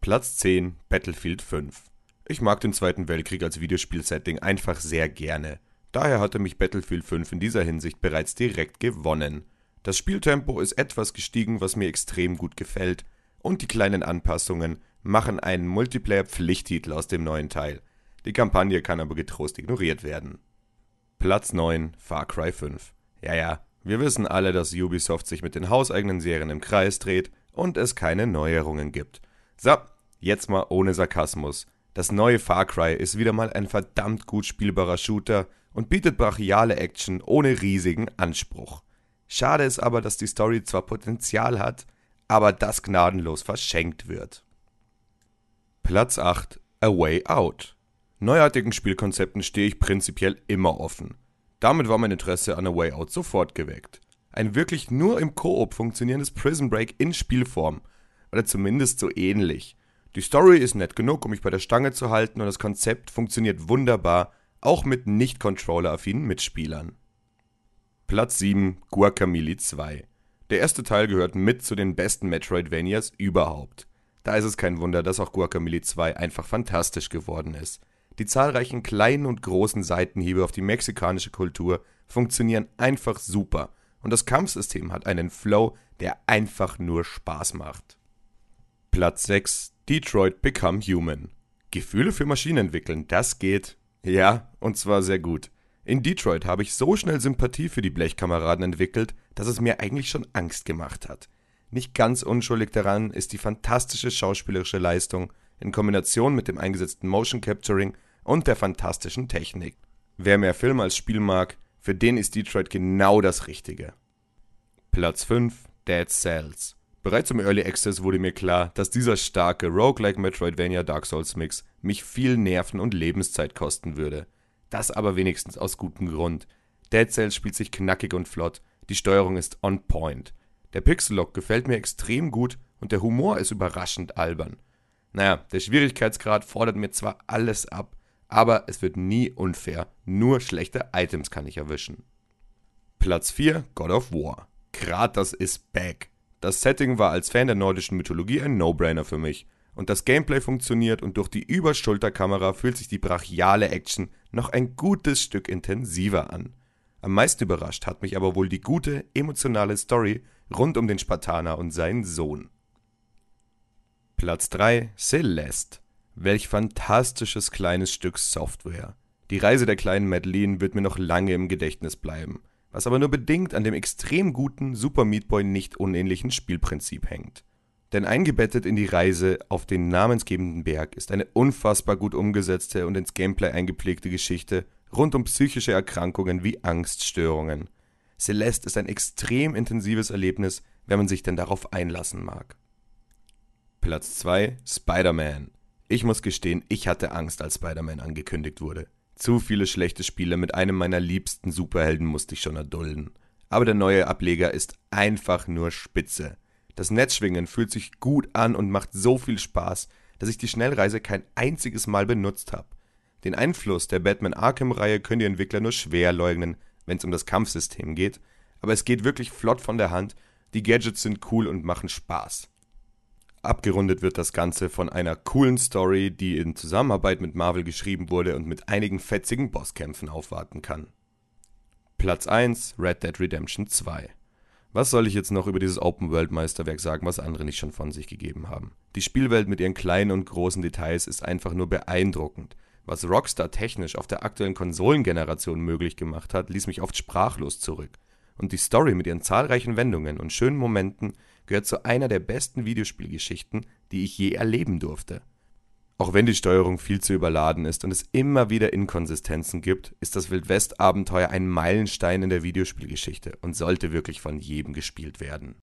Platz 10 Battlefield 5 Ich mag den Zweiten Weltkrieg als Videospielsetting einfach sehr gerne. Daher hatte mich Battlefield 5 in dieser Hinsicht bereits direkt gewonnen. Das Spieltempo ist etwas gestiegen, was mir extrem gut gefällt, und die kleinen Anpassungen machen einen Multiplayer-Pflichttitel aus dem neuen Teil. Die Kampagne kann aber getrost ignoriert werden. Platz 9 Far Cry 5 Ja, ja, wir wissen alle, dass Ubisoft sich mit den hauseigenen Serien im Kreis dreht und es keine Neuerungen gibt. So, jetzt mal ohne Sarkasmus. Das neue Far Cry ist wieder mal ein verdammt gut spielbarer Shooter und bietet brachiale Action ohne riesigen Anspruch. Schade ist aber, dass die Story zwar Potenzial hat, aber das gnadenlos verschenkt wird. Platz 8 A Way Out Neuartigen Spielkonzepten stehe ich prinzipiell immer offen. Damit war mein Interesse an A Way Out sofort geweckt. Ein wirklich nur im Koop funktionierendes Prison Break in Spielform. Oder zumindest so ähnlich. Die Story ist nett genug, um mich bei der Stange zu halten und das Konzept funktioniert wunderbar, auch mit nicht Controller-affinen Mitspielern. Platz 7 Guacamelee 2 Der erste Teil gehört mit zu den besten Metroidvanias überhaupt. Da ist es kein Wunder, dass auch Guacamelee 2 einfach fantastisch geworden ist. Die zahlreichen kleinen und großen Seitenhiebe auf die mexikanische Kultur funktionieren einfach super und das Kampfsystem hat einen Flow, der einfach nur Spaß macht. Platz 6 Detroit Become Human Gefühle für Maschinen entwickeln, das geht. Ja, und zwar sehr gut. In Detroit habe ich so schnell Sympathie für die Blechkameraden entwickelt, dass es mir eigentlich schon Angst gemacht hat. Nicht ganz unschuldig daran ist die fantastische schauspielerische Leistung in Kombination mit dem eingesetzten Motion Capturing und der fantastischen Technik. Wer mehr Film als Spiel mag, für den ist Detroit genau das Richtige. Platz 5 Dead Cells Bereits im Early Access wurde mir klar, dass dieser starke Roguelike Metroidvania Dark Souls Mix mich viel Nerven und Lebenszeit kosten würde. Das aber wenigstens aus gutem Grund. Dead Cells spielt sich knackig und flott, die Steuerung ist on point. Der Pixel-Lock gefällt mir extrem gut und der Humor ist überraschend albern. Naja, der Schwierigkeitsgrad fordert mir zwar alles ab, aber es wird nie unfair, nur schlechte Items kann ich erwischen. Platz 4 God of War. Kratos ist back. Das Setting war als Fan der nordischen Mythologie ein No-Brainer für mich. Und das Gameplay funktioniert und durch die Überschulterkamera fühlt sich die brachiale Action noch ein gutes Stück intensiver an. Am meisten überrascht hat mich aber wohl die gute, emotionale Story rund um den Spartaner und seinen Sohn. Platz 3 Celeste. Welch fantastisches kleines Stück Software. Die Reise der kleinen Madeline wird mir noch lange im Gedächtnis bleiben was aber nur bedingt an dem extrem guten Super Meat Boy nicht unähnlichen Spielprinzip hängt. Denn eingebettet in die Reise auf den namensgebenden Berg ist eine unfassbar gut umgesetzte und ins Gameplay eingepflegte Geschichte rund um psychische Erkrankungen wie Angststörungen. Celeste ist ein extrem intensives Erlebnis, wenn man sich denn darauf einlassen mag. Platz 2 Spider-Man. Ich muss gestehen, ich hatte Angst, als Spider-Man angekündigt wurde. Zu viele schlechte Spiele mit einem meiner liebsten Superhelden musste ich schon erdulden. Aber der neue Ableger ist einfach nur spitze. Das Netzschwingen fühlt sich gut an und macht so viel Spaß, dass ich die Schnellreise kein einziges Mal benutzt habe. Den Einfluss der Batman Arkham-Reihe können die Entwickler nur schwer leugnen, wenn es um das Kampfsystem geht, aber es geht wirklich flott von der Hand, die Gadgets sind cool und machen Spaß. Abgerundet wird das Ganze von einer coolen Story, die in Zusammenarbeit mit Marvel geschrieben wurde und mit einigen fetzigen Bosskämpfen aufwarten kann. Platz 1 Red Dead Redemption 2 was soll ich jetzt noch über dieses Open-World-Meisterwerk sagen, was andere nicht schon von sich gegeben haben? Die Spielwelt mit ihren kleinen und großen Details ist einfach nur beeindruckend. Was Rockstar technisch auf der aktuellen Konsolengeneration möglich gemacht hat, ließ mich oft sprachlos zurück. Und die Story mit ihren zahlreichen Wendungen und schönen Momenten gehört zu einer der besten Videospielgeschichten, die ich je erleben durfte. Auch wenn die Steuerung viel zu überladen ist und es immer wieder Inkonsistenzen gibt, ist das Wildwest-Abenteuer ein Meilenstein in der Videospielgeschichte und sollte wirklich von jedem gespielt werden